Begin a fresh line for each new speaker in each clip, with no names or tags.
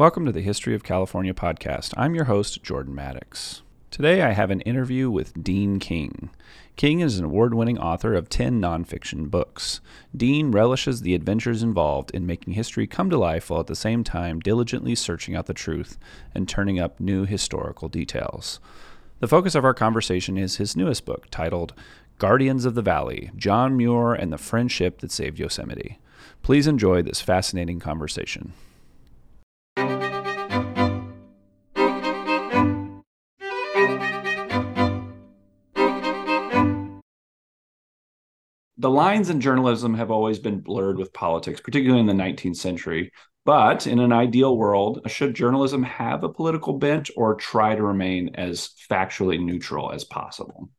Welcome to the History of California podcast. I'm your host, Jordan Maddox. Today I have an interview with Dean King. King is an award winning author of 10 nonfiction books. Dean relishes the adventures involved in making history come to life while at the same time diligently searching out the truth and turning up new historical details. The focus of our conversation is his newest book, titled Guardians of the Valley John Muir and the Friendship That Saved Yosemite. Please enjoy this fascinating conversation. The lines in journalism have always been blurred with politics, particularly in the 19th century. But in an ideal world, should journalism have a political bent or try to remain as factually neutral as possible?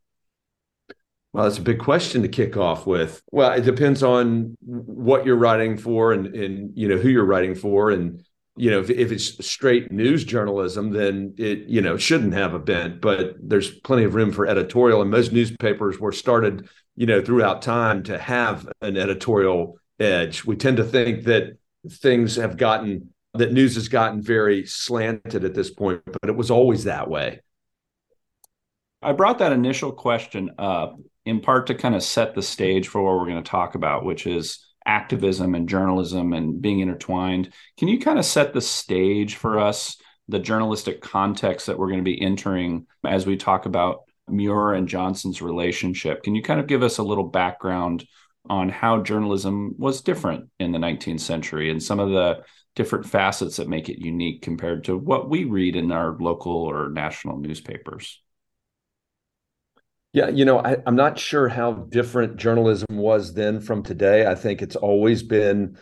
Well, that's a big question to kick off with. Well, it depends on what you're writing for and, and you know who you're writing for and you know if, if it's straight news journalism then it you know shouldn't have a bent but there's plenty of room for editorial and most newspapers were started you know throughout time to have an editorial edge we tend to think that things have gotten that news has gotten very slanted at this point but it was always that way
i brought that initial question up in part to kind of set the stage for what we're going to talk about which is activism and journalism and being intertwined. Can you kind of set the stage for us, the journalistic context that we're going to be entering as we talk about Muir and Johnson's relationship? Can you kind of give us a little background on how journalism was different in the 19th century and some of the different facets that make it unique compared to what we read in our local or national newspapers?
Yeah, you know, I, am not sure how different journalism was then from today. I think it's always been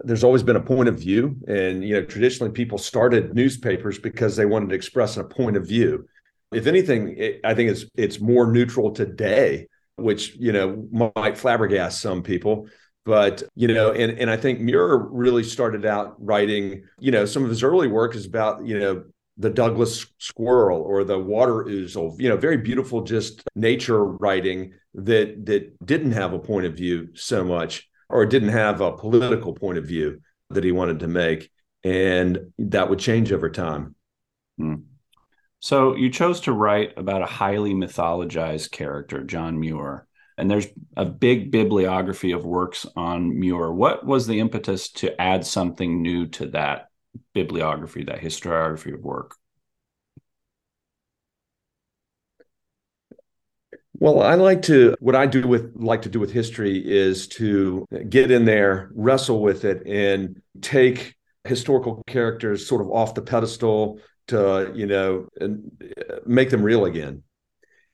there's always been a point of view, and you know, traditionally people started newspapers because they wanted to express a point of view. If anything, it, I think it's it's more neutral today, which you know might flabbergast some people. But you know, and and I think Muir really started out writing. You know, some of his early work is about you know the Douglas squirrel or the water ouzel, you know, very beautiful, just nature writing that that didn't have a point of view so much, or didn't have a political point of view that he wanted to make, and that would change over time. Hmm.
So you chose to write about a highly mythologized character, John Muir, and there's a big bibliography of works on Muir. What was the impetus to add something new to that bibliography, that historiography of work?
Well, I like to what I do with like to do with history is to get in there, wrestle with it, and take historical characters sort of off the pedestal to you know uh, make them real again.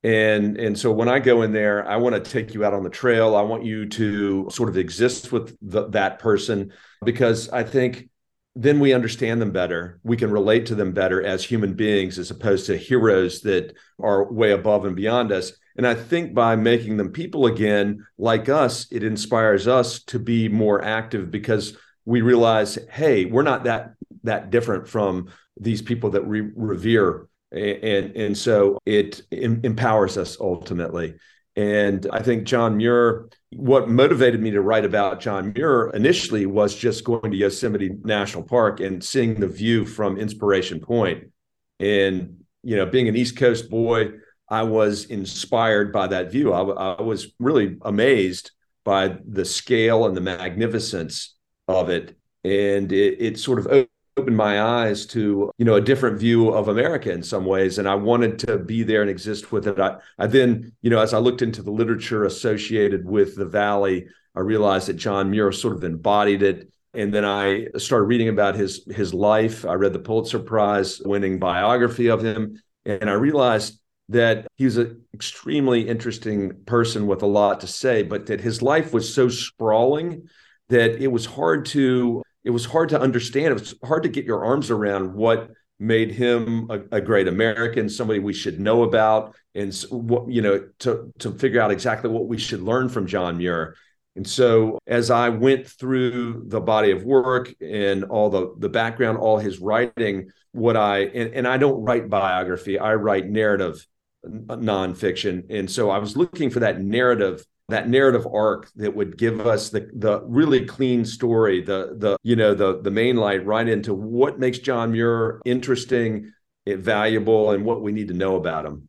And and so when I go in there, I want to take you out on the trail. I want you to sort of exist with the, that person because I think then we understand them better. We can relate to them better as human beings as opposed to heroes that are way above and beyond us. And I think by making them people again, like us, it inspires us to be more active because we realize, hey, we're not that that different from these people that we revere. And, and so it empowers us ultimately. And I think John Muir, what motivated me to write about John Muir initially was just going to Yosemite National Park and seeing the view from Inspiration Point. And, you know, being an East Coast boy, I was inspired by that view. I, I was really amazed by the scale and the magnificence of it. And it, it sort of opened my eyes to you know a different view of America in some ways, and I wanted to be there and exist with it. I, I then you know as I looked into the literature associated with the Valley, I realized that John Muir sort of embodied it. And then I started reading about his his life. I read the Pulitzer Prize winning biography of him, and I realized that he was an extremely interesting person with a lot to say, but that his life was so sprawling that it was hard to it was hard to understand. It was hard to get your arms around what made him a, a great American, somebody we should know about, and what you know to to figure out exactly what we should learn from John Muir. And so, as I went through the body of work and all the the background, all his writing, what I and, and I don't write biography, I write narrative nonfiction, and so I was looking for that narrative that narrative arc that would give us the the really clean story, the the you know the the main light right into what makes John Muir interesting, it valuable, and what we need to know about him.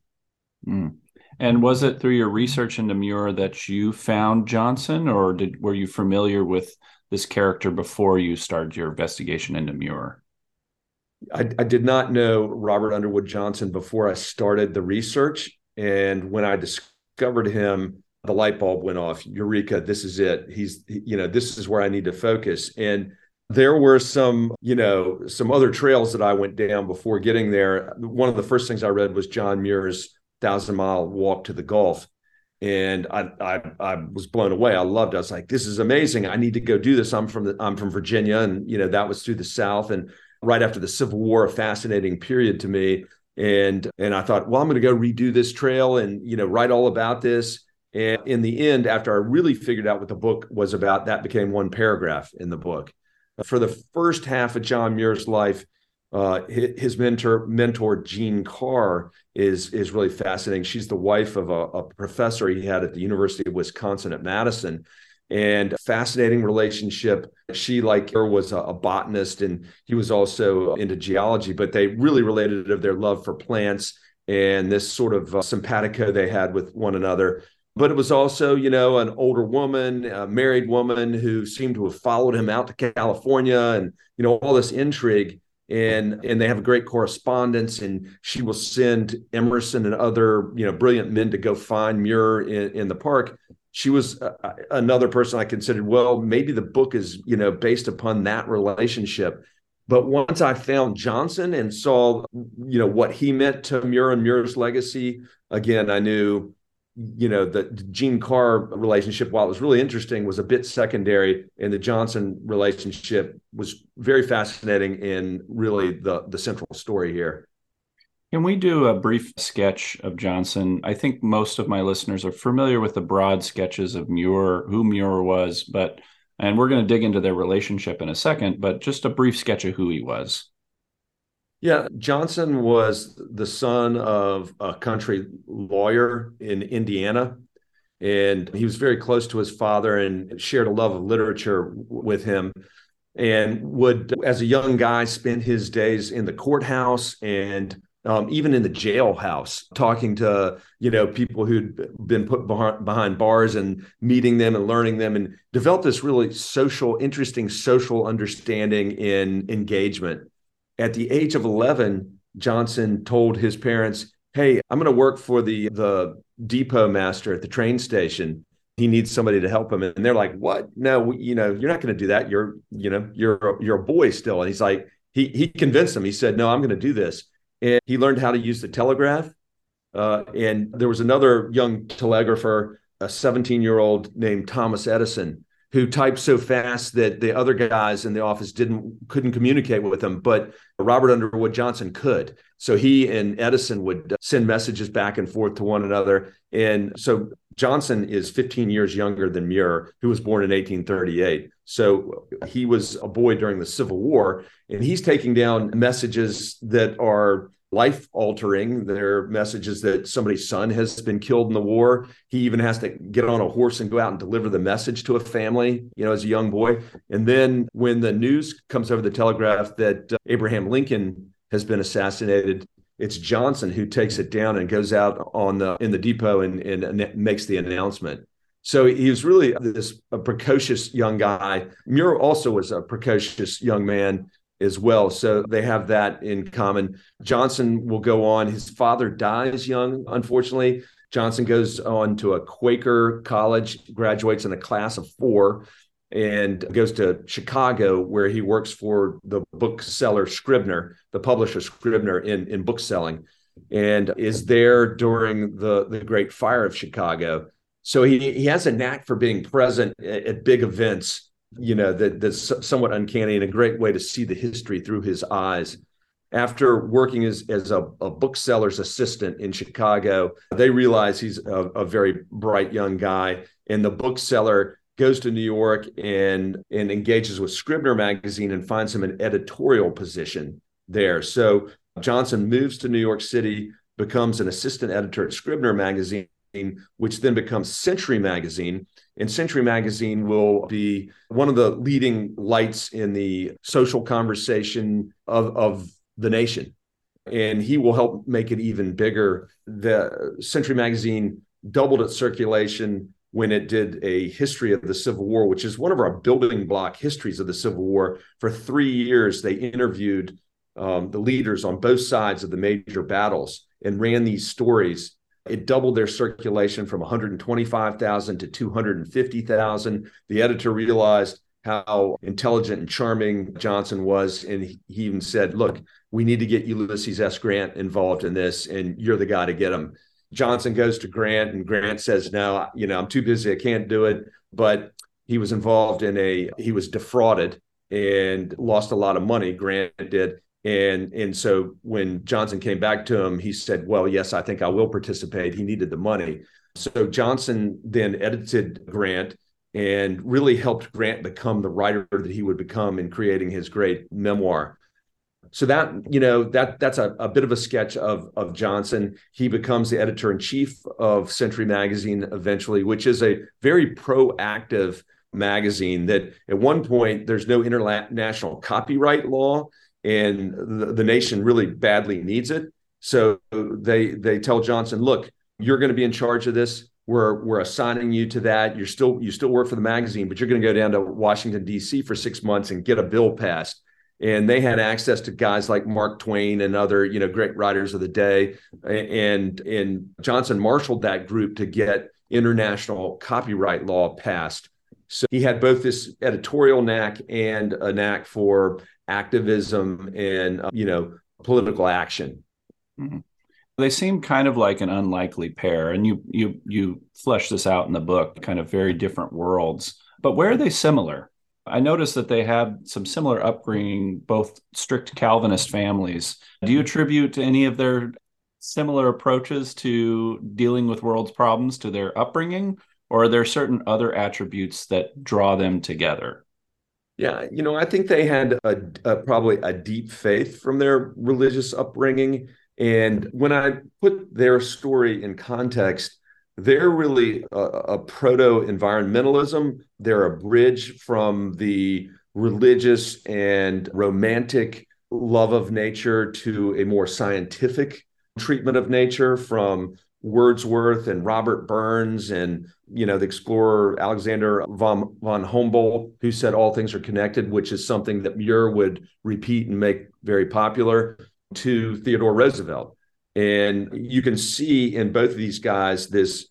Mm. And was it through your research into Muir that you found Johnson, or did were you familiar with this character before you started your investigation into Muir?
I, I did not know Robert Underwood Johnson before I started the research, and when I discovered him, the light bulb went off. Eureka! This is it. He's you know this is where I need to focus and there were some you know some other trails that i went down before getting there one of the first things i read was john muir's thousand mile walk to the Gulf. And I, I, I was blown away. I loved it. I was like, this is amazing. I need to go do this. I'm from the, I'm from Virginia, and you know that was through the South, and right after the Civil War, a fascinating period to me. And and I thought, well, I'm going to go redo this trail and you know write all about this. And in the end, after I really figured out what the book was about, that became one paragraph in the book. For the first half of John Muir's life, uh, his mentor, mentor Jeanne Carr, is is really fascinating. She's the wife of a, a, professor he had at the University of Wisconsin at Madison, and fascinating relationship. She, like her, was a, a botanist, and he was also into geology. But they really related of their love for plants and this sort of uh, simpatico they had with one another. But it was also, you know, an older woman, a married woman who seemed to have followed him out to California, and you know all this intrigue. And and they have a great correspondence and she will send emerson and other you know brilliant men to go find muir in, in the park. She was uh, another person i considered well maybe the book is you know based upon that relationship. But once i found johnson and saw you know what he meant to muir and muir's legacy again i knew you know the Jeanne Carr relationship, while it was really interesting, was a bit secondary, and the Johnson relationship was very fascinating and really the the central story here.
Can we do a brief sketch of Johnson? I think most of my listeners are familiar with the broad sketches of Muir, who Muir was, but and we're going to dig into their relationship in a second, but just a brief sketch of who he was.
Yeah, Johnson was the son of a country lawyer in Indiana. And he was very close to his father and shared a love of literature with him. And would, as a young guy, spend his days in the courthouse and um, even in the jailhouse, talking to you know people who'd been put behind, bars and meeting them and learning them, and developed this really social, interesting social understanding in engagement at the age of 11, Johnson told his parents, Hey, I'm going to work for the, the depot master at the train station. He needs somebody to help him. And they're like, What? No, you know, you're not going to do that. You're, you know, you're, you're a boy still. And he's like, he, he convinced them. He said, No, I'm going to do this. And he learned how to use the telegraph. Uh, and there was another young telegrapher, a 17 year old named Thomas Edison, who typed so fast that the other guys in the office didn't couldn't communicate with him but robert underwood johnson could. So he and edison would uh, send messages back and forth to one another. And so johnson is 15 years younger than muir who was born in 1838 so he was a boy during the civil war and he's taking down messages that are life altering. There are messages that somebody's son has been killed in the war. He even has to get on a horse and go out and deliver the message to a family, you know, as a young boy. And then when the news comes over the telegraph that uh, Abraham Lincoln has been assassinated, it's Johnson who takes it down and goes out on the in the depot and, and makes the announcement. So he was really this precocious young guy. Muir also was a precocious young man as well. So they have that in common. Johnson will go on. His father dies young, unfortunately. Johnson goes on to a Quaker college, graduates in a class of four, and goes to Chicago, where he works for the bookseller Scribner, the publisher Scribner in, in bookselling, and is there during the, the Great Fire of Chicago. So he, he has a knack for being present at, at big events you know that that's somewhat uncanny and a great way to see the history through his eyes after working as, as a, a bookseller's assistant in chicago they realize he's a, a, very bright young guy and the bookseller goes to new york and and engages with scribner magazine and finds him an editorial position there so johnson moves to new york city becomes an assistant editor at scribner magazine which then becomes Century Magazine. And Century Magazine will be one of the leading lights in the social conversation of, of the nation. And he will help make it even bigger. The Century Magazine doubled its circulation when it did a history of the Civil War, which is one of our building block histories of the Civil War. For three years, they interviewed um, the leaders on both sides of the major battles and ran these stories. It doubled their circulation from 125,000 to 250,000. The editor realized how intelligent and charming Johnson was. And he even said, Look, we need to get Ulysses S. Grant involved in this, and you're the guy to get him. Johnson goes to Grant, and Grant says, No, you know, I'm too busy. I can't do it. But he was involved in a, he was defrauded and lost a lot of money. Grant did. And, and so when Johnson came back to him, he said, Well, yes, I think I will participate. He needed the money. So Johnson then edited Grant and really helped Grant become the writer that he would become in creating his great memoir. So that you know that that's a, a bit of a sketch of of Johnson. He becomes the editor in chief of Century Magazine eventually, which is a very proactive magazine. That at one point there's no international copyright law, and the, the nation really badly needs it. So they they tell Johnson, look, you're going to be in charge of this. We're we're assigning you to that. You're still you still work for the magazine, but you're going to go down to Washington D.C. for six months and get a bill passed. And they had access to guys like Mark Twain and other you know great writers of the day. And and Johnson marshaled that group to get international copyright law passed. So he had both this editorial knack and a knack for activism and uh, you know political action.
Mm-hmm. They seem kind of like an unlikely pair, and you you you flesh this out in the book, kind of very different worlds. But where are they similar? I noticed that they had some similar upbringing, both strict Calvinist families. Do you attribute any of their similar approaches to dealing with world's problems to their upbringing, or are there certain other attributes that draw them together?
Yeah, you know, I think they had a, a, probably a deep faith from their religious upbringing. And when I put their story in context, they're really a, a proto environmentalism. They're a bridge from the religious and romantic love of nature to a more scientific treatment of nature from Wordsworth and Robert Burns and you know the explorer Alexander von, von Humboldt who said all things are connected which is something that Muir would repeat and make very popular to Theodore Roosevelt. And you can see in both of these guys this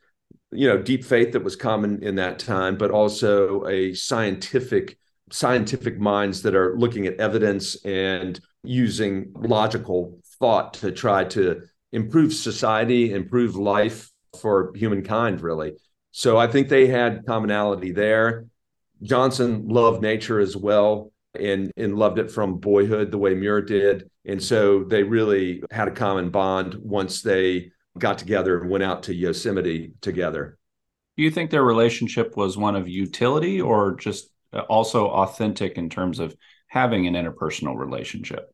you know deep faith that was common in that time but also a scientific scientific minds that are looking at evidence and using logical thought to try to improve society, improve life for humankind, really. So I think they had commonality there. Johnson loved nature as well and, and loved it from boyhood the way Muir did. And so they really had a common bond once they got together and went out to Yosemite together.
Do you think their relationship was one of utility or just uh, also authentic in terms of having an interpersonal relationship?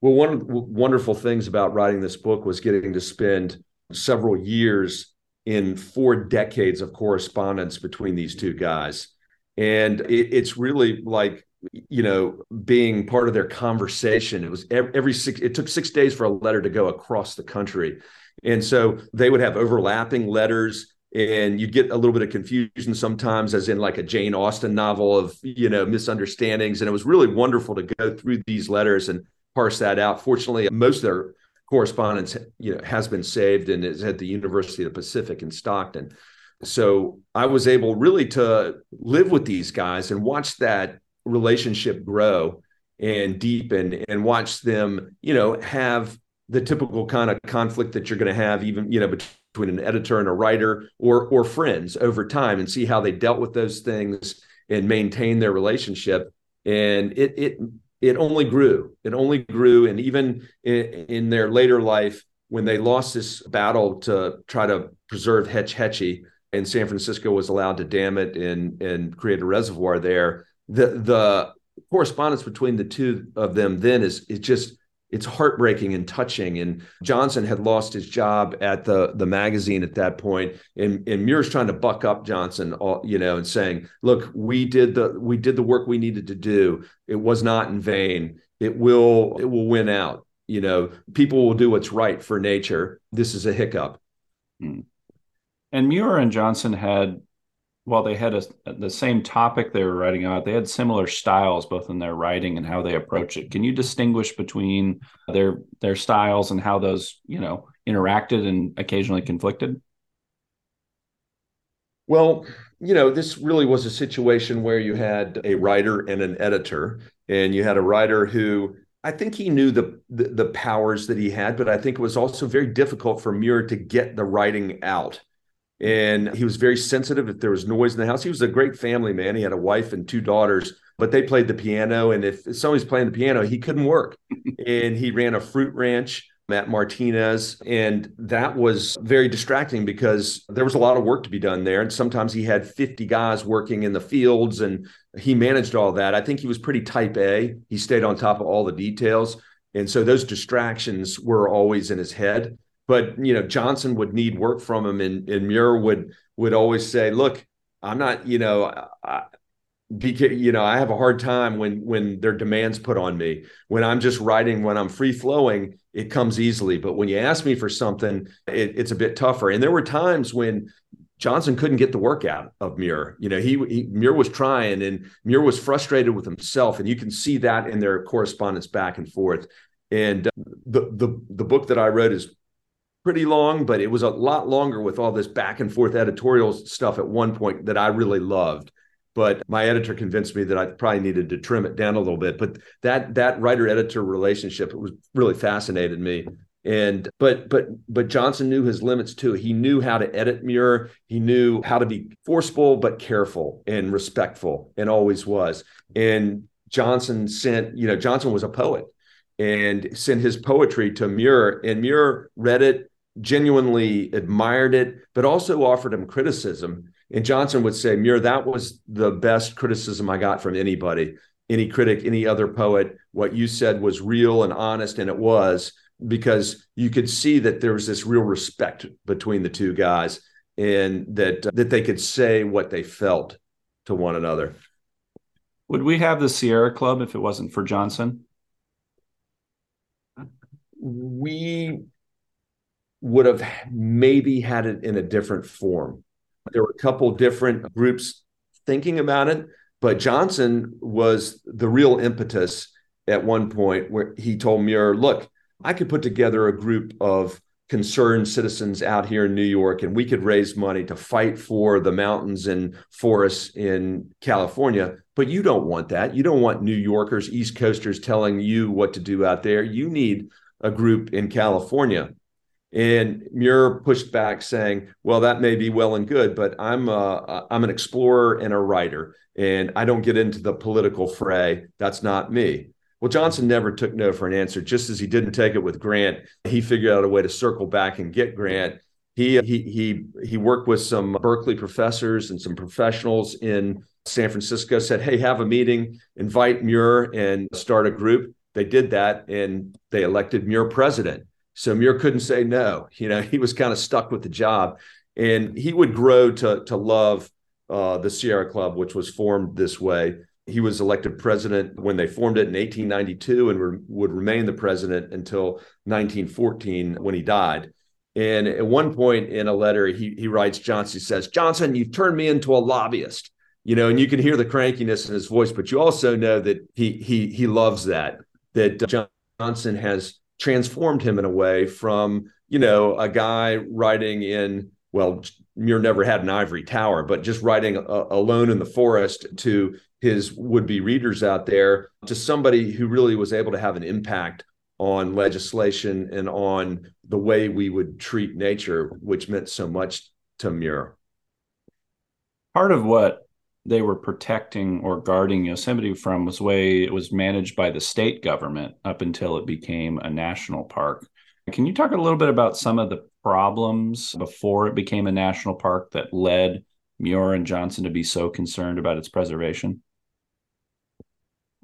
Well, one of the wonderful things about writing this book was getting to spend several years in four decades of correspondence between these two guys. And it, it's really like, you know, being part of their conversation. It was every, every six, it took six days for a letter to go across the country. And so they would have overlapping letters and you'd get a little bit of confusion sometimes as in like a jane austen novel of you know misunderstandings and it was really wonderful to go through these letters and parse that out. Fortunately, most of their correspondence you know has been saved and is at the University of the Pacific in Stockton. So I was able really to live with these guys and watch that relationship grow and deepen and watch them, you know, have the typical kind of conflict that you're going to have even, you know, between an editor and a writer or or friends over time and see how they dealt with those things and maintain their relationship. And it it it only grew. It only grew. And even in, in, their later life, when they lost this battle to try to preserve Hetch Hetchy, and San Francisco was allowed to dam it and, and create a reservoir there, the, the correspondence between the two of them then is, is just it's heartbreaking and touching. And Johnson had lost his job at the the magazine at that point, and and Muir's trying to buck up Johnson, all, you know, and saying, "Look, we did the we did the work we needed to do. It was not in vain. It will it will win out. You know, people will do what's right for nature. This is a hiccup."
Hmm. And Muir and Johnson had while they had a, the same topic they were writing about, they had similar styles both in their writing and how they approach it. Can you distinguish between their their styles and how those you know interacted and occasionally conflicted?
Well, you know, this really was a situation where you had a writer and an editor, and you had a writer who I think he knew the, the, the powers that he had, but I think it was also very difficult for Muir to get the writing out and he was very sensitive if there was noise in the house. He was a great family man. He had a wife and two daughters, but they played the piano. And if somebody's playing the piano, he couldn't work. and he ran a fruit ranch Matt Martinez. And that was very distracting because there was a lot of work to be done there. And sometimes he had 50 guys working in the fields and he managed all that. I think he was pretty type A. He stayed on top of all the details. And so those distractions were always in his head but you know Johnson would need work from him, and and Muir would would always say, "Look, I'm not, you know, I, you know, I have a hard time when when their demands put on me. When I'm just writing, when I'm free flowing, it comes easily. But when you ask me for something, it, it's a bit tougher. And there were times when Johnson couldn't get the work out of Muir. You know, he, he Muir was trying, and Muir was frustrated with himself, and you can see that in their correspondence back and forth. And uh, the the the book that I wrote is pretty long, but it was a lot longer with all this back and forth editorial stuff at one point that I really loved. But my editor convinced me that I probably needed to trim it down a little bit. But that that writer editor relationship was really fascinated me. And but but but Johnson knew his limits too. He knew how to edit Muir. He knew how to be forceful but careful and respectful, and always was. And Johnson sent, you know, Johnson was a poet and sent his poetry to Muir, and Muir read it genuinely admired it, but also offered him criticism. And Johnson would say, Muir, that was the best criticism I got from anybody, any critic, any other poet. What you said was real and honest, and it was because you could see that there was this real respect between the two guys and that uh, that they could say what they felt to one another.
Would we have the Sierra Club if it wasn't for Johnson?
We would have maybe had it in a different form. There were a couple different groups thinking about it, but Johnson was the real impetus at one point where he told Muir, look, I could put together a group of concerned citizens out here in New York and we could raise money to fight for the mountains and forests in California. But you don't want that. You don't want New Yorkers, East Coasters telling you what to do out there. You need a group in California. And Muir pushed back, saying, "Well, that may be well and good, but I'm a, I'm an explorer and a writer, and I don't get into the political fray. That's not me." Well, Johnson never took no for an answer. Just as he didn't take it with Grant, he figured out a way to circle back and get Grant. He he he he worked with some Berkeley professors and some professionals in San Francisco. Said, "Hey, have a meeting, invite Muir, and start a group." They did that, and they elected Muir president so Muir couldn't say no. You know, he was kind of stuck with the job, and he would grow to to love uh, the Sierra Club, which was formed this way. He was elected president when they formed it in 1892, and re- would remain the president until 1914 when he died. And at one point in a letter, he he writes Johnson he says, "Johnson, you've turned me into a lobbyist." You know, and you can hear the crankiness in his voice, but you also know that he he he loves that that Johnson has transformed him in a way from you know a guy writing in well Muir never had an ivory tower, but just writing a, alone in the forest to his would-be readers out there to somebody who really was able to have an impact on legislation and on the way we would treat nature, which meant so much to Muir.
Part of what they were protecting or guarding Yosemite from was the way it was managed by the state government up until it became a national park. Can you talk a little bit about some of the problems before it became a national park that led Muir and Johnson to be so concerned about its preservation?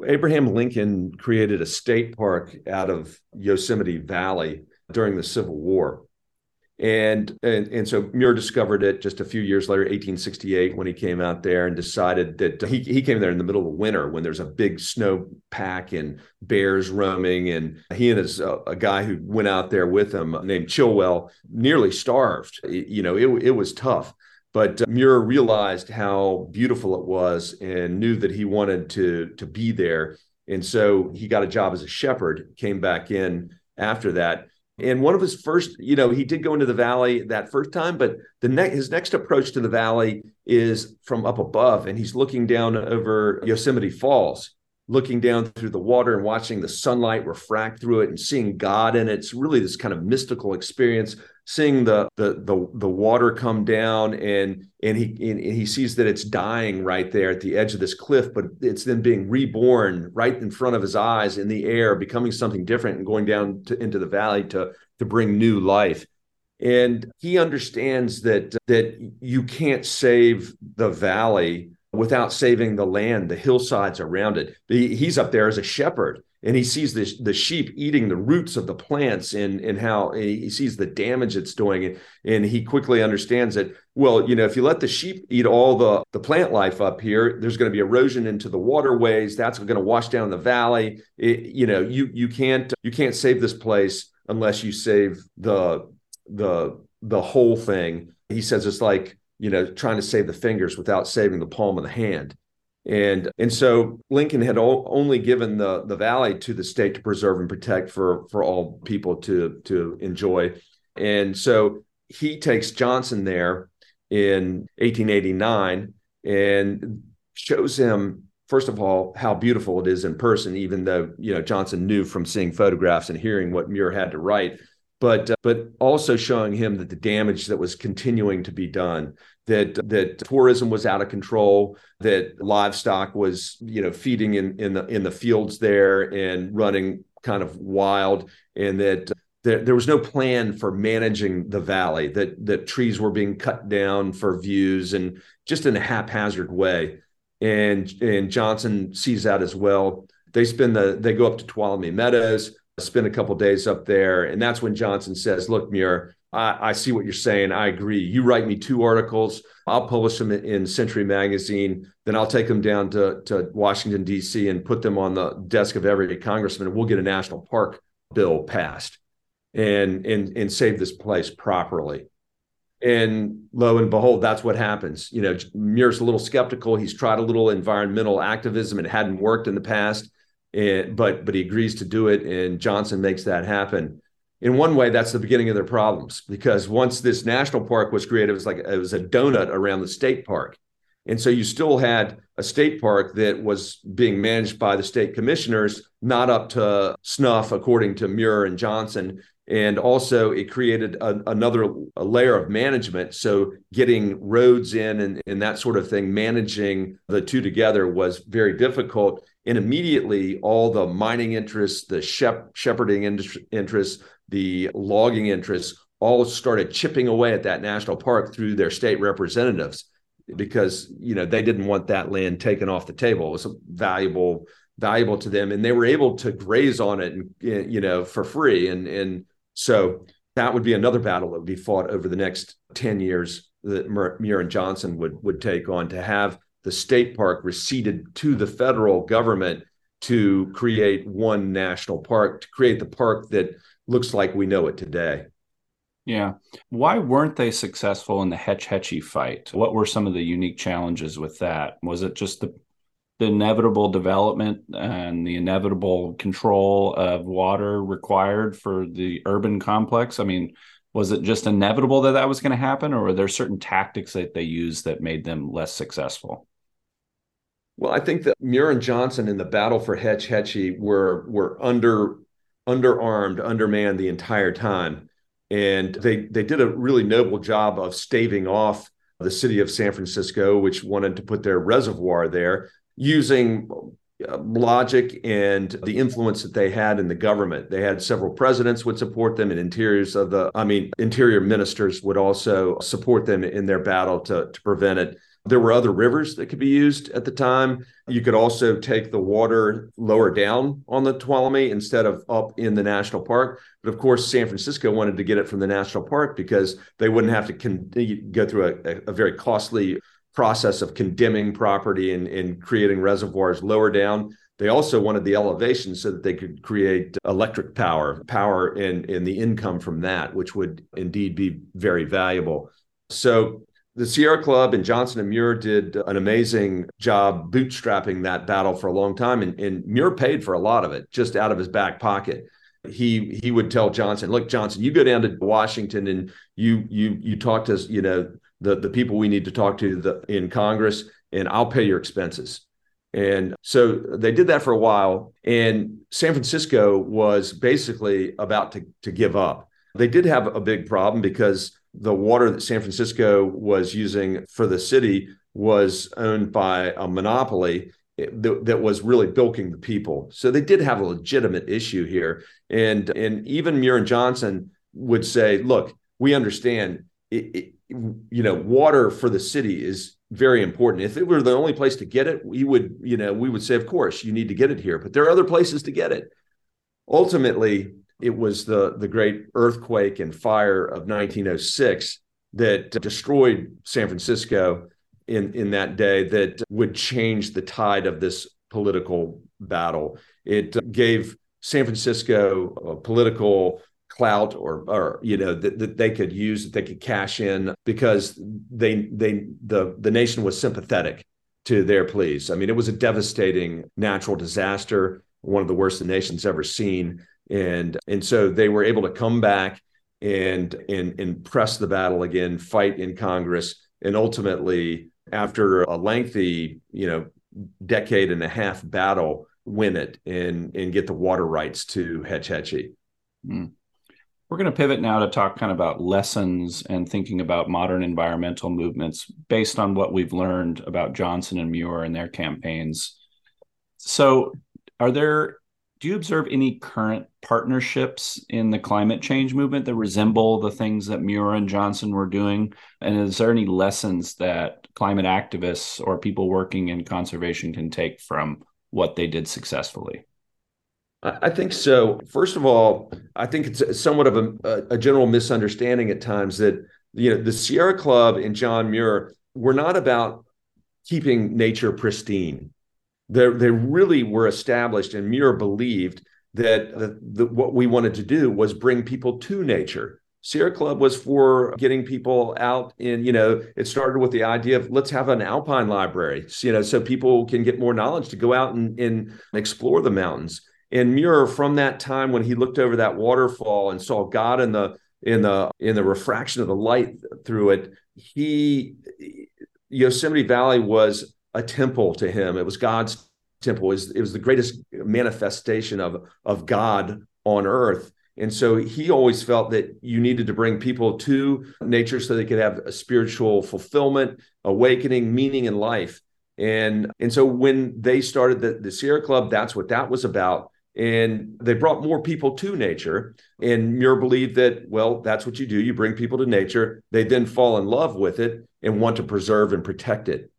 Abraham Lincoln created a state park out of Yosemite Valley during the Civil War. And, and and so Muir discovered it just a few years later, 1868, when he came out there and decided that he, he came there in the middle of winter when there's a big snow pack and bears roaming. And he and his uh, a guy who went out there with him named Chilwell nearly starved. You know, it, it was tough. But uh, Muir realized how beautiful it was and knew that he wanted to to be there. And so he got a job as a shepherd, came back in after that and one of his first, you know, he did go into the valley that first time, but the next his next approach to the valley is from up above, and he's looking down over Yosemite Falls, looking down through the water and watching the sunlight refract through it and seeing God in it. It's really this kind of mystical experience seeing the the the, the water come down and and he and he sees that it's dying right there at the edge of this cliff but it's then being reborn right in front of his eyes in the air becoming something different and going down to, into the valley to to bring new life and he understands that that you can't save the valley without saving the land the hillsides around it he's up there as a shepherd and he sees the, the sheep eating the roots of the plants and, and how he sees the damage it's doing. And, and he quickly understands that, well, you know, if you let the sheep eat all the, the plant life up here, there's going to be erosion into the waterways. That's going to wash down the valley. It, you know, you, you can't, you can't save this place unless you save the, the, the whole thing. He says it's like, you know, trying to save the fingers without saving the palm of the hand. And and so Lincoln had only given the the valley to the state to preserve and protect for for all people to to enjoy. And so he takes Johnson there in 1889 and shows him first of all how beautiful it is in person even though you know Johnson knew from seeing photographs and hearing what Muir had to write but uh, but also showing him that the damage that was continuing to be done that that tourism was out of control that livestock was you know feeding in in the in the fields there and running kind of wild and that there, there was no plan for managing the valley that that trees were being cut down for views and just in a haphazard way. And and Johnson sees that as well. They spend the they go up to Tuolumne Meadows spend a couple days up there. And that's when Johnson says, Look, Muir, I, I, see what you're saying. I agree. You write me two articles. I'll publish them in Century Magazine. Then I'll take them down to, to Washington, D.C., and put them on the desk of every congressman. And we'll get a national park bill passed and, and, and save this place properly. And lo and behold, that's what happens. You know, Muir's a little skeptical. He's tried a little environmental activism. It hadn't worked in the past and, but but he agrees to do it, and Johnson makes that happen. In one way, that's the beginning of their problems because once this national park was created, it was like it was a donut around the state park, and so you still had a state park that was being managed by the state commissioners, not up to snuff according to Muir and Johnson. And also, it created a, another layer of management. So, getting roads in and, and that sort of thing, managing the two together was very difficult and immediately all the mining interests, the shep- shepherding interests, the logging interests all started chipping away at that national park through their state representatives because you know they didn't want that land taken off the table. It was valuable valuable to them and they were able to graze on it and eh, you know for free and and so that would be another battle that would be fought over the next 10 years that Muir and Johnson would would take on to have the state park receded to the federal government to create one national park, to create the park that looks like we know it today.
Yeah. Why weren't they successful in the Hetch Hetchy fight? What were some of the unique challenges with that? Was it just the the inevitable development and the inevitable control of water required for the urban complex? I mean, was it just inevitable that that was going to happen, or were there certain tactics that they used that made them less successful?
Well, I think that Muir and Johnson in the battle for Hetch Hetchy were were under underarmed, undermanned the entire time, and they they did a really noble job of staving off the city of San Francisco, which wanted to put their reservoir there, using uh, logic and the influence that they had in the government. They had several presidents would support them and interiors of the, I mean, interior ministers would also support them in their battle to, to prevent it. There were other rivers that could be used at the time. You could also take the water lower down on the Tuolumne instead of up in the national park. But of course, San Francisco wanted to get it from the national park because they wouldn't have to con- go through a, a very costly process of condemning property and, and creating reservoirs lower down. They also wanted the elevation so that they could create electric power, power and, and the income from that, which would indeed be very valuable. So the Sierra Club and Johnson and Muir did an amazing job bootstrapping that battle for a long time. And, and Muir paid for a lot of it just out of his back pocket. He he would tell Johnson, look, Johnson, you go down to Washington and you you you talk to you know the the people we need to talk to the, in Congress, and I'll pay your expenses. And so they did that for a while. And San Francisco was basically about to, to give up. They did have a big problem because the water that San Francisco was using for the city was owned by a monopoly that, that was really bilking the people. So they did have a legitimate issue here. And, and even Muir and Johnson would say, look, we understand it, it, you know, water for the city is very important. If it were the only place to get it, we would, you know, we would say, of course, you need to get it here, but there are other places to get it. Ultimately, it was the the great earthquake and fire of 1906 that destroyed San Francisco in in that day that would change the tide of this political battle. It gave San Francisco political clout or or you know that, that they could use that they could cash in because they they the the nation was sympathetic to their pleas. I mean, it was a devastating natural disaster, one of the worst the nation's ever seen, and and so they were able to come back and and and press the battle again, fight in Congress, and ultimately, after a lengthy you know decade and a half battle, win it and and get the water rights to Hetch Hetchy. Mm.
We're going to pivot now to talk kind of about lessons and thinking about modern environmental movements based on what we've learned about Johnson and Muir and their campaigns. So, are there do you observe any current partnerships in the climate change movement that resemble the things that Muir and Johnson were doing? And is there any lessons that climate activists or people working in conservation can take from what they did successfully?
I think so. First of all, I think it's somewhat of a, a, general misunderstanding at times that you know the Sierra Club and John Muir were not about keeping nature pristine. They they really were established, and Muir believed that the, the, what we wanted to do was bring people to nature. Sierra Club was for getting people out in, you know, it started with the idea of let's have an alpine library, you know, so people can get more knowledge to go out and, and explore the mountains and Muir from that time when he looked over that waterfall and saw God in the in the in the refraction of the light through it, he Yosemite Valley was a temple to him. It was God's temple. It was, it was the greatest manifestation of of God on earth. And so he always felt that you needed to bring people to nature so they could have a spiritual fulfillment, awakening, meaning in life. And and so when they started the, the Sierra Club, that's what that was about and they brought more people to nature. And Muir believed that, well, that's what you do. You bring people to nature. They then fall in love with it and want to preserve and protect it.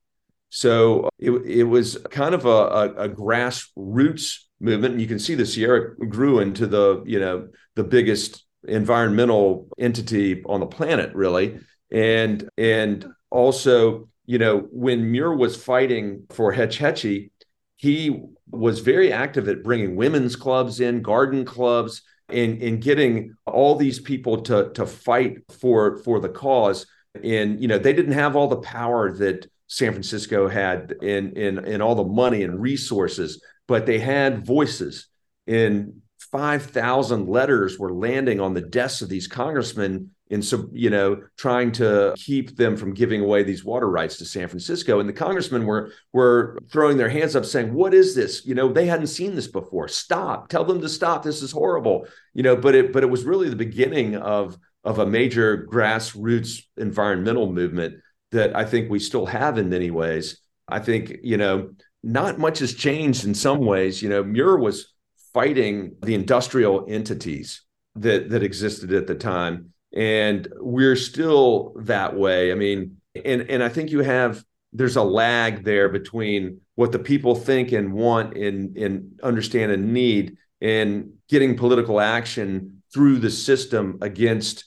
So it, it was kind of a, a, a grassroots movement. And you can see the Sierra grew into the, you know, the biggest environmental entity on the planet, really. And and also, you know, when Muir was fighting for Hetch Hetchy, he was very active at bringing women's clubs in, garden clubs, and, and getting all these people to, to fight for, for the cause. And, you know, they didn't have all the power that San Francisco had in, in, in all the money and resources, but they had voices. And 5,000 letters were landing on the desks of these congressmen in some, you know, trying to keep them from giving away these water rights to San Francisco. And the congressmen were were throwing their hands up, saying, "What is this? You know, they hadn't seen this before. Stop! Tell them to stop. This is horrible." You know, but it but it was really the beginning of of a major grassroots environmental movement that I think we still have in many ways. I think you know, not much has changed in some ways. You know, Muir was fighting the industrial entities that that existed at the time and we're still that way i mean and and i think you have there's a lag there between what the people think and want and, and understand and need and getting political action through the system against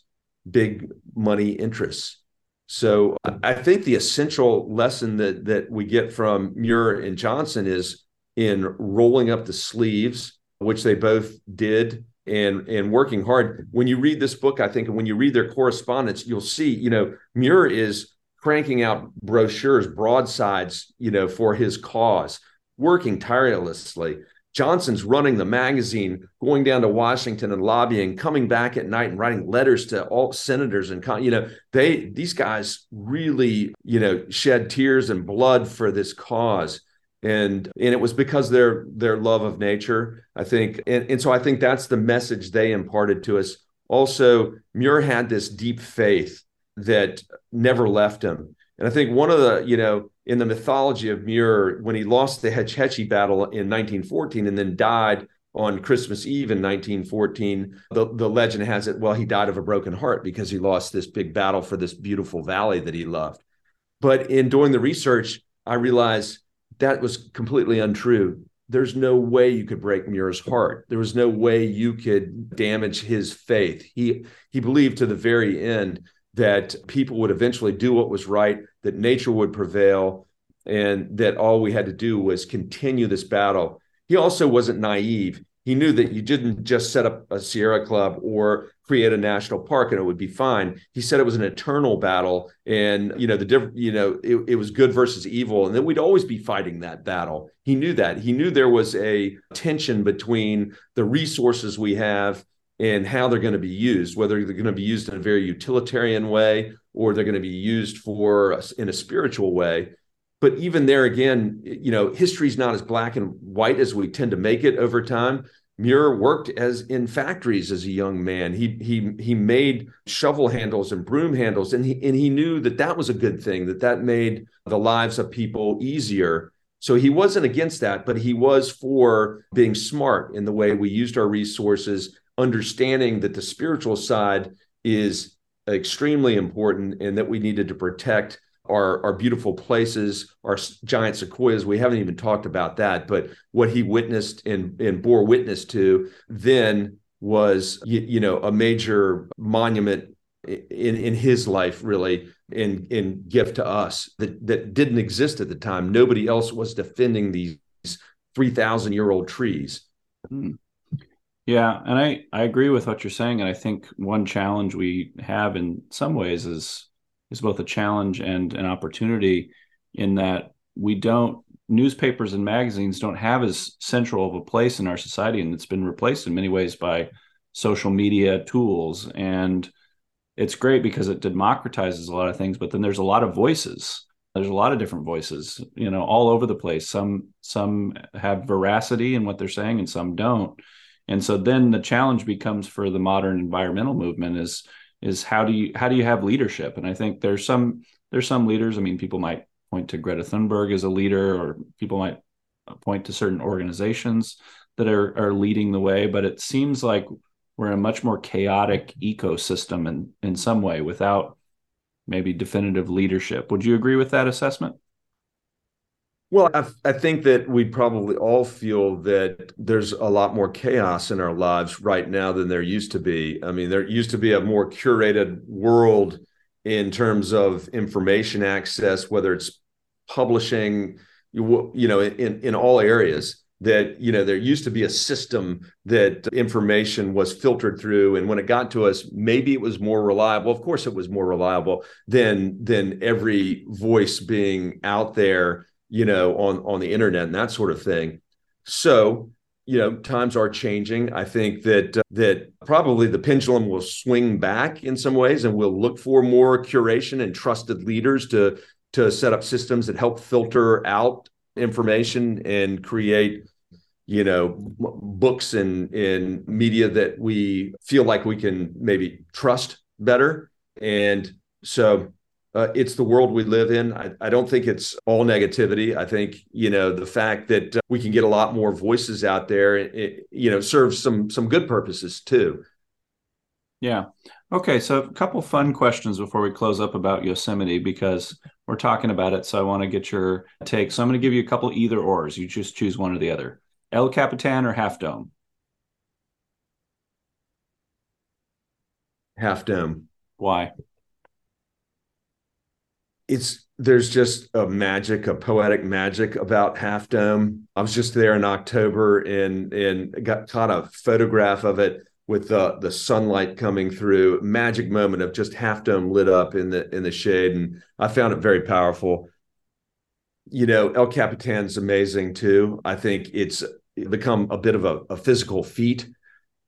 big money interests. So I think the essential lesson that that we get from Muir and Johnson is in rolling up the sleeves, which they both did, and and working hard. When you read this book, I think, and when you read their correspondence, you'll see, you know, Muir is cranking out brochures, broadsides, you know, for his cause, working tirelessly. Johnson's running the magazine, going down to Washington and lobbying, coming back at night and writing letters to all senators and you know they these guys really you know shed tears and blood for this cause. And and it was because their their love of nature I think. And, and so I think that's the message they imparted to us. Also, Muir had this deep faith that never left him, and I think one of the you know in the mythology of Muir when he lost the Hetch Hetchy battle in 1914 and then died on Christmas Eve in 1914. The, the legend has it, well, he died of a broken heart because he lost this big battle for this beautiful valley that he loved. But in doing the research, I realized that was completely untrue. There's no way you could break Muir's heart. There was no way you could damage his faith. He he believed to the very end that people would eventually do what was right, that nature would prevail, and that all we had to do was continue this battle. He also wasn't naive. He knew that you didn't just set up a Sierra Club or create a national park and it would be fine. He said it was an eternal battle, and you know the different, you know, it, it was good versus evil, and that we'd always be fighting that battle. He knew that. He knew there was a tension between the resources we have and how they're going to be used, whether they're going to be used in a very utilitarian way or they're going to be used for in a spiritual way. But even there again, you know, history's not as black and white as we tend to make it over time. Muir worked as in factories as a young man. He he he made shovel handles and broom handles, and he and he knew that that was a good thing. That that made the lives of people easier. So he wasn't against that, but he was for being smart in the way we used our resources understanding that the spiritual side is extremely important and that we needed to protect our, our beautiful places, our giant sequoias. We haven't even talked about that, but what he witnessed and, and bore witness to then was, you, you know, a major monument in, in his life, really, in, in gift to us that, that didn't exist at the time. Nobody else was defending these 3,000 year old trees.
Hmm. Yeah, and I I agree with what you're saying, and I think one challenge we have in some ways is is both a challenge and an opportunity in that we don't newspapers and magazines don't have as central of a place in our society, and it's been replaced in many ways by social media tools and it's great because it democratizes a lot of things but then there's a lot of voices. There's a lot of different voices you know all over the place. Some some have veracity in what they're saying and some don't and so then the challenge becomes for the modern environmental movement is is how do you how do you have leadership? And i think there's some there's some leaders i mean people might point to greta thunberg as a leader or people might point to certain organizations that are are leading the way but it seems like we're in a much more chaotic ecosystem in in some way without maybe definitive leadership. Would you agree with that assessment
well, I, I, think that we probably all feel that there's a lot more chaos in our lives right now than there used to be. I mean, there used to be a more curated world in terms of information access, whether it's publishing, you, you know, in, in all areas that, you know, there used to be a system that information was filtered through. And when it got to us, maybe it was more reliable. Of course, it was more reliable than, than every voice being out there you know, on on the internet and that sort of thing. So, you know, times are changing. I think that uh, that probably the pendulum will swing back in some ways, and we'll look for more curation and trusted leaders to to set up systems that help filter out information and create you know books and in media that we feel like we can maybe trust better and so uh, it's the world we live in. I, I, don't think it's all negativity. I think you know the fact that uh, we can get a lot more voices out there, it, you know, serves some some good purposes too.
Yeah. Okay. So a couple fun questions before we close up about Yosemite because we're talking about it, so I want to get your take. So I'm going to give you a couple either ors. You just choose one or the other. El Capitan or Half Dome?
Half Dome.
Why?
It's there's just a magic, a poetic magic about Half Dome. I was just there in October and and got caught a photograph of it with the the sunlight coming through. Magic moment of just Half Dome lit up in the in the shade, and I found it very powerful. You know, El Capitan's amazing too. I think it's become a bit of a, a physical feat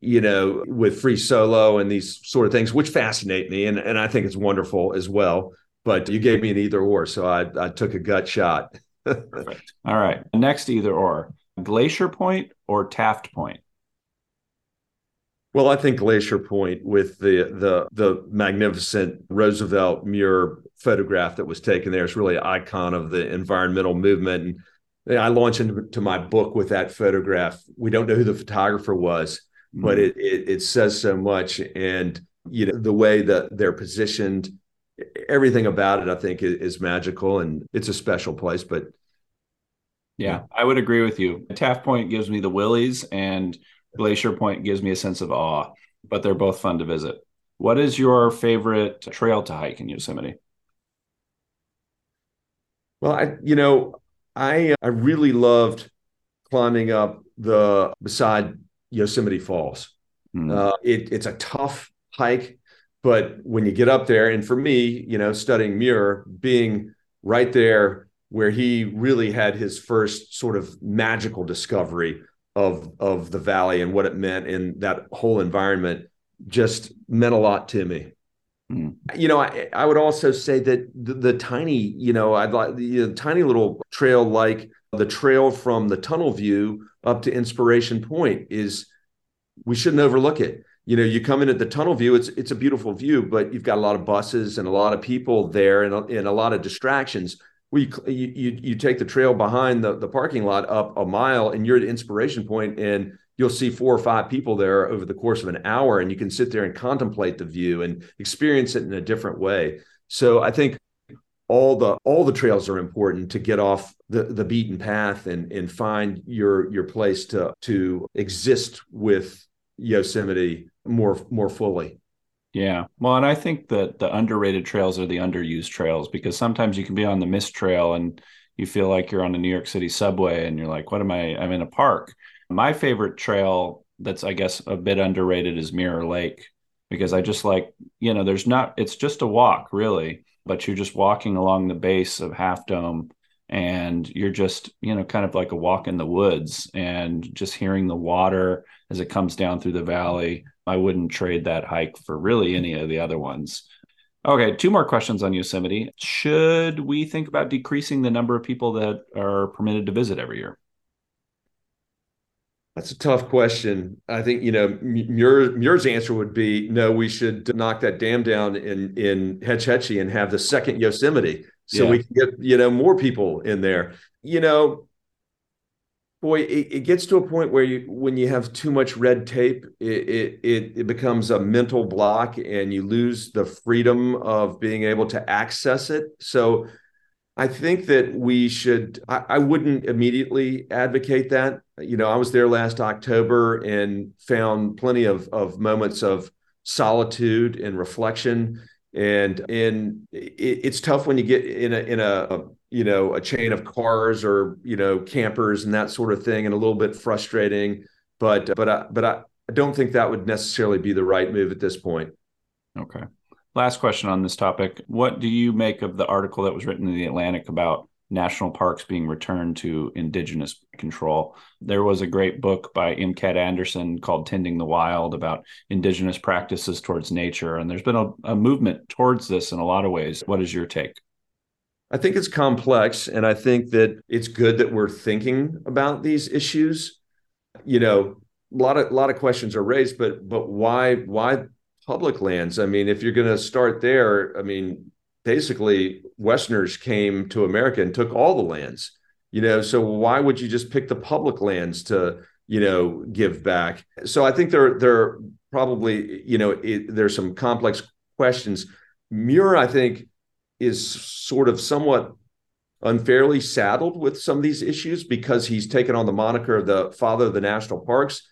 you know, with free solo and these sort of things, which fascinate me. And, and I think it's wonderful as well but you gave me an either or, so I, I took a gut shot.
Perfect. All right. Next either or Glacier Point or Taft Point?
Well, I think Glacier Point with the the the magnificent Roosevelt Muir photograph that was taken there is really an icon of the environmental movement. And I launched into my book with that photograph. We don't know who the photographer was, mm-hmm. but it, it it says so much. And you know the way that they're positioned everything about it, I think, is, is magical and it's a special place. But
yeah, I would agree with you. Taft Point gives me the willies, and Glacier Point gives me a sense of awe. But they're both fun to visit. What is your favorite trail to hike in Yosemite?
Well, I you know I I really loved climbing up the beside Yosemite Falls. Mm-hmm. Uh, it, it's a tough hike but when you get up there, and for me, you know, studying Muir, being right there where he really had his first sort of magical discovery of of the valley and what it meant in that whole environment just meant a lot to me. Mm. You know, I, I would also say that the, the tiny, you know, I'd like the, the tiny little trail like the trail from the tunnel view up to Inspiration Point is we shouldn't overlook it you know, you come in at the tunnel view, it's it's a beautiful view, but you've got a lot of buses and a lot of people there and a, and a lot of distractions. We you, you you take the trail behind the, the parking lot up a mile and you're at inspiration point and you'll see four or five people there over the course of an hour and you can sit there and contemplate the view and experience it in a different way. So I think all the all the trails are important to get off the, the beaten path and and find your your place to to exist with Yosemite more more fully.
Yeah. Well, and I think that the underrated trails are the underused trails because sometimes you can be on the mist trail and you feel like you're on a New York City subway and you're like, what am I? I'm in a park. My favorite trail that's, I guess, a bit underrated is Mirror Lake because I just like, you know, there's not, it's just a walk really, but you're just walking along the base of Half Dome and you're just you know kind of like a walk in the woods and just hearing the water as it comes down through the valley i wouldn't trade that hike for really any of the other ones okay two more questions on yosemite should we think about decreasing the number of people that are permitted to visit every year
that's a tough question. I think you know Muir, Muir's answer would be no. We should knock that dam down in in Hetch Hetchy and have the second Yosemite so yeah. we can get you know more people in there. You know boy it, it, gets to a point where you when you have too much red tape it, it it becomes a mental block and you lose the freedom of being able to access it. So i think that we should I, I wouldn't immediately advocate that. You know i was there last october and found plenty of of moments of solitude and reflection and and it, it's tough when you get in a in a you know a chain of cars or you know campers and that sort of thing and a little bit frustrating. But but I, but I, I don't think that would necessarily be the right move at this point.
Okay. Last question on this topic. What do you make of the article that was written in the atlantic about national parks being returned to indigenous control. There was a great book by M. Anderson called Tending the Wild about indigenous practices towards nature. And there's been a, a movement towards this in a lot of ways. What is your take?
I think it's complex. And I think that it's good that we're thinking about these issues. You know, a lot of a lot of questions are raised, but but why why public lands? I mean, if you're going to start there, I mean, basically Westerners came to America and took all the lands. You know, so why would you just pick the public lands to, you know, give back? So I think there there probably, you know, it, there's some complex questions. Muir, I think, is sort of somewhat unfairly saddled with some of these issues because he's taken on the moniker of the father of the national parks.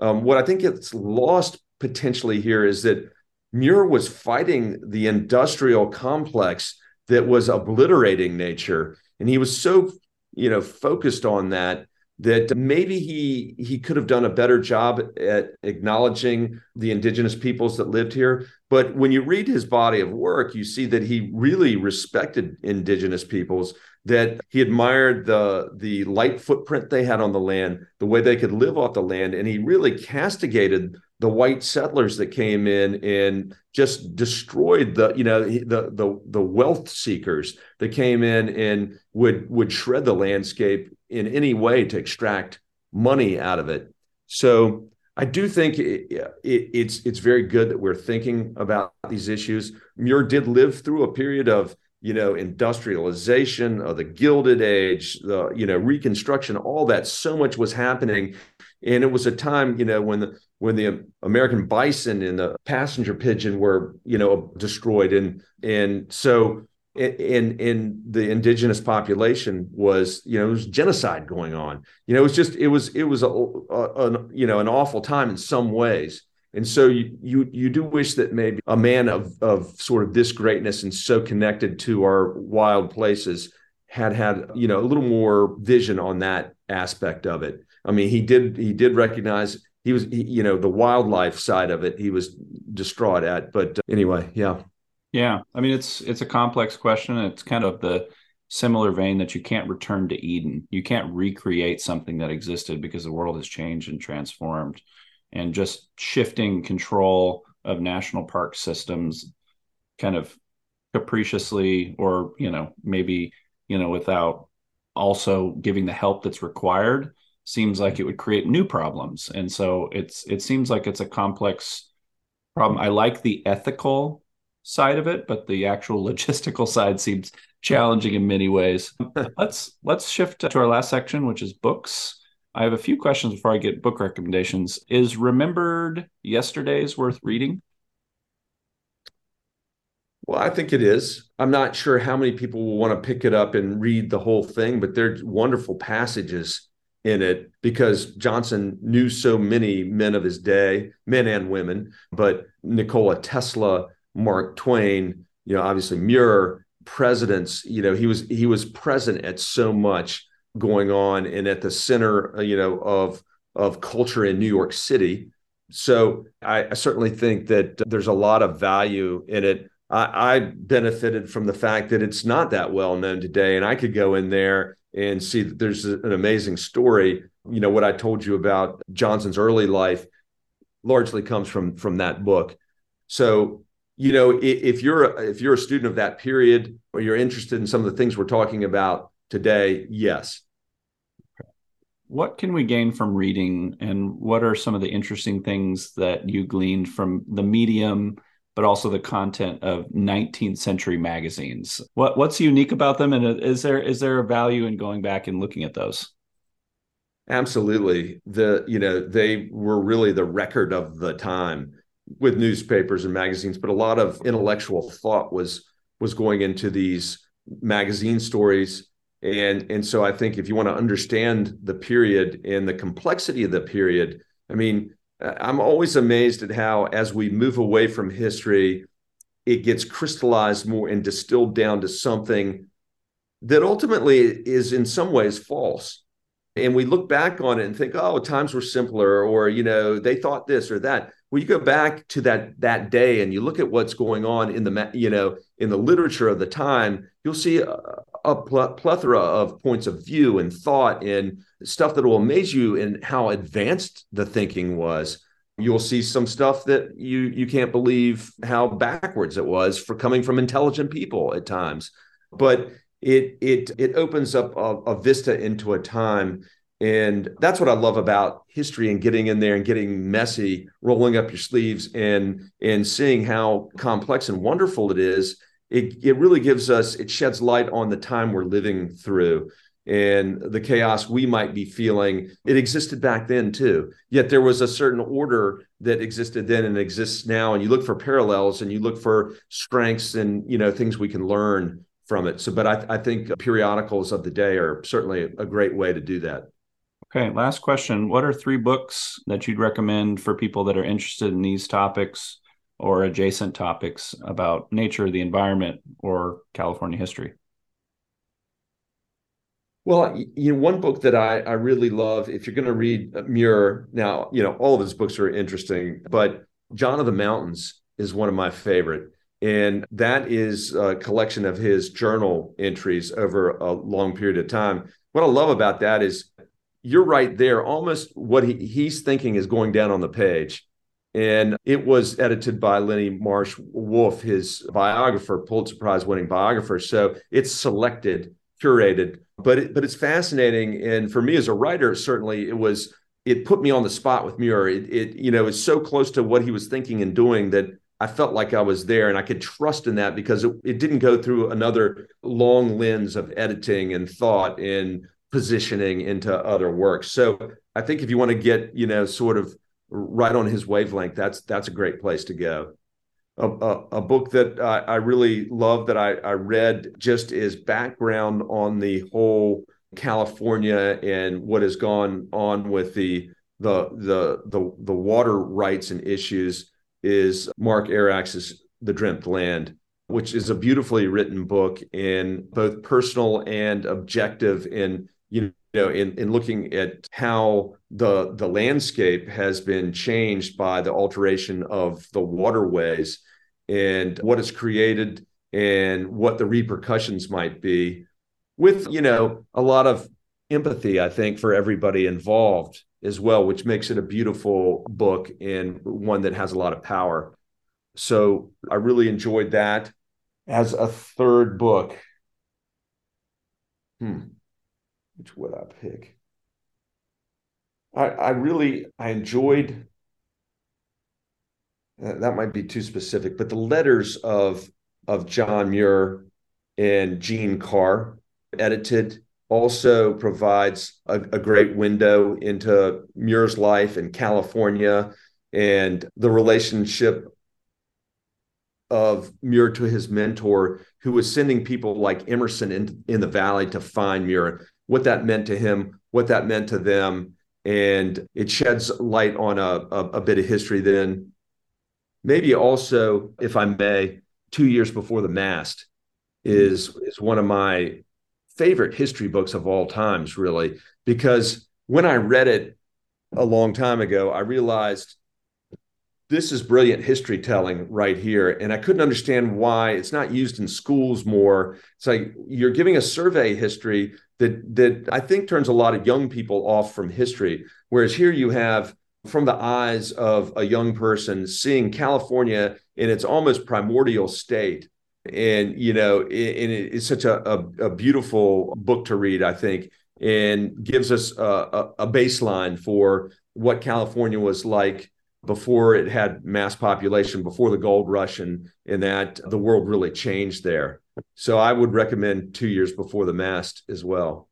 Um, what I think gets lost potentially here is that Muir was fighting the industrial complex that was obliterating nature, and he was so you know focused on that that maybe he he could have done a better job at acknowledging the indigenous peoples that lived here. But when you read his body of work you see that he really respected indigenous peoples that he admired the the light footprint they had on the land the way they could live off the land. And he really castigated the white settlers that came in and just destroyed the you know the the the wealth seekers that came in and would would shred the landscape in any way to extract money out of it so I do think it, it, it's it's very good that we're thinking about these issues. Muir did live through a period of you know industrialization of the Gilded Age, the you know Reconstruction, all that. So much was happening, and it was a time you know when the when the American bison and the passenger pigeon were you know destroyed. And and so in in the indigenous population was you know it was genocide going on. You know it was just it was it was a, a, a you know an awful time in some ways. And so you you you do wish that maybe a man of of sort of this greatness and so connected to our wild places had had you know a little more vision on that aspect of it. I mean he did he did recognize he was he, you know the wildlife side of it he was distraught at but uh, anyway yeah.
Yeah i mean it's it's a complex question it's kind of the similar vein that you can't return to eden. You can't recreate something that existed because the world has changed and transformed. And just shifting control of national park systems kind of capriciously or you know maybe you know without also giving the help that's required seems like it would create new problems. And so it's it seems like it's a complex problem. I like the ethical side of it but the actual logistical side seems challenging in many ways. Let's let's shift to our last section which is books. I have a few questions before i get book recommendations. Is Remembered Yesterdays worth reading?
Well, I think it is. I'm not sure how many people will want to pick it up and read the whole thing, but they're wonderful passages in it because Johnson knew so many men of his day, men and women, but Nikola Tesla, Mark Twain, you know, obviously Muir, presidents, you know, he was he was present at so much going on and at the center, uh, you know, of of culture in New York City. So I, I certainly think that there's a lot of value in it. I, I benefited from the fact that it's not that well known today, and I could go in there and see that there's an amazing story. You know, what I told you about Johnson's early life largely comes from from that book. So, you know, if you're if you're a student of that period or you're interested in some of the things we're talking about today, yes.
What can we gain from reading and what are some of the interesting things that you gleaned from the medium but also the content of 19th century magazines. What what's unique about them, and is there is there a value in going back and looking at those?
Absolutely. The you know they were really the record of the time with newspapers and magazines, but a lot of intellectual thought was was going into these magazine stories and and so i think if you want to understand the period and the complexity of the period i mean Uh, I'm always amazed at how, as we move away from history, it gets crystallized more and distilled down to something that ultimately is in some ways false. And we look back on it and think, oh, times were simpler, or you know, they thought this or that. Well, you go back to that that day and you look at what's going on in the you know in the literature of the time, you'll see a, a plethora of points of view and thought and stuff that will amaze you in how advanced the thinking was. You'll see some stuff that you you can't believe how backwards it was for coming from intelligent people at times. But it it it opens up a, a vista into a time and that's what I love about history and getting in there and getting messy, rolling up your sleeves and and seeing how complex and wonderful it is. It it really gives us it sheds light on the time we're living through. and the chaos we might be feeling it existed back then too yet there was a certain order that existed then and exists now and you look for parallels and you look for strengths and you know things we can learn from it so but i, I think periodicals of the day are certainly a great way to do that
okay last question what are three books that you'd recommend for people that are interested in these topics or adjacent topics about nature the environment or california history
well, you know, one book that I, I really love, if you're going to read Muir, now, you know, all of his books are interesting, but John of the Mountains is one of my favorite. And that is a collection of his journal entries over a long period of time. What I love about that is you're right there. Almost what he, he's thinking is going down on the page. And it was edited by Linnie Marsh Wolfe, his biographer, Pulitzer Prize winning biographer. So it's selected, curated but it, but it's fascinating and for me as a writer certainly it was it put me on the spot with Muir it, it you know is so close to what he was thinking and doing that I felt like I was there and I could trust in that because it, it didn't go through another long lens of editing and thought and positioning into other works. So I think if you want to get you know sort of right on his wavelength that's that's a great place to go. A, a, a, book that I, I really love that I, I, read just is background on the whole California and what has gone on with the the the the, the water rights and issues is Mark Arax's The Dreamt Land, which is a beautifully written book in both personal and objective in you know in, in looking at how the the landscape has been changed by the alteration of the waterways and what created and what the repercussions might be with you know a lot of empathy i think for everybody involved as well which makes it a beautiful book and one that has a lot of power. So i really enjoyed that as a third book. Hmm which would i pick? I i really i enjoyed uh, that might be too specific, but the letters of of John Muir and Jeanne Carr, edited, also provides a, a great window into Muir's life in California and the relationship of Muir to his mentor, who was sending people like Emerson in, in the valley to find Muir, what that meant to him, what that meant to them. And it sheds light on a, a, a bit of history then maybe also, if I may, two years before the mast is is one of my favorite history books of all times, really, because when I read it a long time ago, I realized this is brilliant history telling right here. And I couldn't understand why it's not used in schools more. It's like you're giving a survey history that that I think turns a lot of young people off from history. Whereas here you have from the eyes of a young person seeing California in its almost primordial state. And, you know, and it's such a, a, a beautiful book to read, I think, and gives us a, a baseline for what California was like before it had mass population, before the gold rush, and, in that the world really changed there. So I would recommend Two Years Before the Mast as well.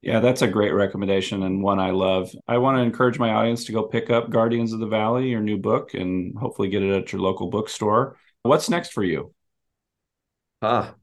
Yeah, that's a great recommendation and one I love. I want to encourage my audience to go pick up Guardians of the Valley, your new book, and hopefully get it at your local bookstore. What's next for you?
Ah,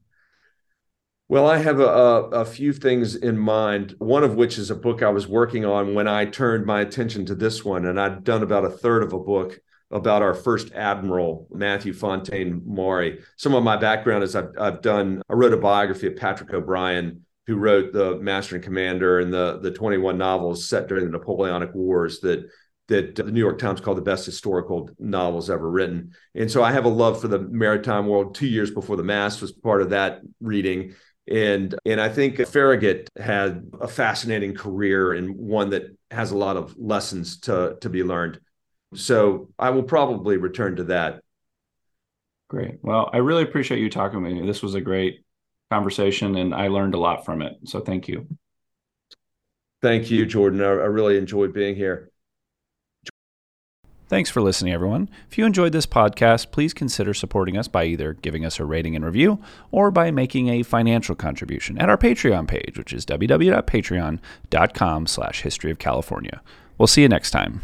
well, I have a, a, few things in mind, one of which is a book I was working on when I turned my attention to this one. And I'd done about a third of a book about our first admiral, Matthew Fontaine Maury. Some of my background is I've, I've done, I wrote a biography of Patrick O'Brian, who wrote the Master and Commander and the the 21 novels set during the Napoleonic Wars that that the New York Times called the best historical novels ever written. And so I have a love for the maritime world. Two years before the Mast was part of that reading. And and I think Farragut had a fascinating career and one that has a lot of lessons to to be learned. So I will probably return to that.
Great. Well, I really appreciate you talking with me. This was a great conversation and I learned a lot from it. So thank you.
Thank you, Jordan. I, I really enjoyed being here.
Thanks for listening, everyone. If you enjoyed this podcast, please consider supporting us by either giving us a rating and review or by making a financial contribution at our Patreon page, which is www.patreon.com slash history of California. We'll see you next time.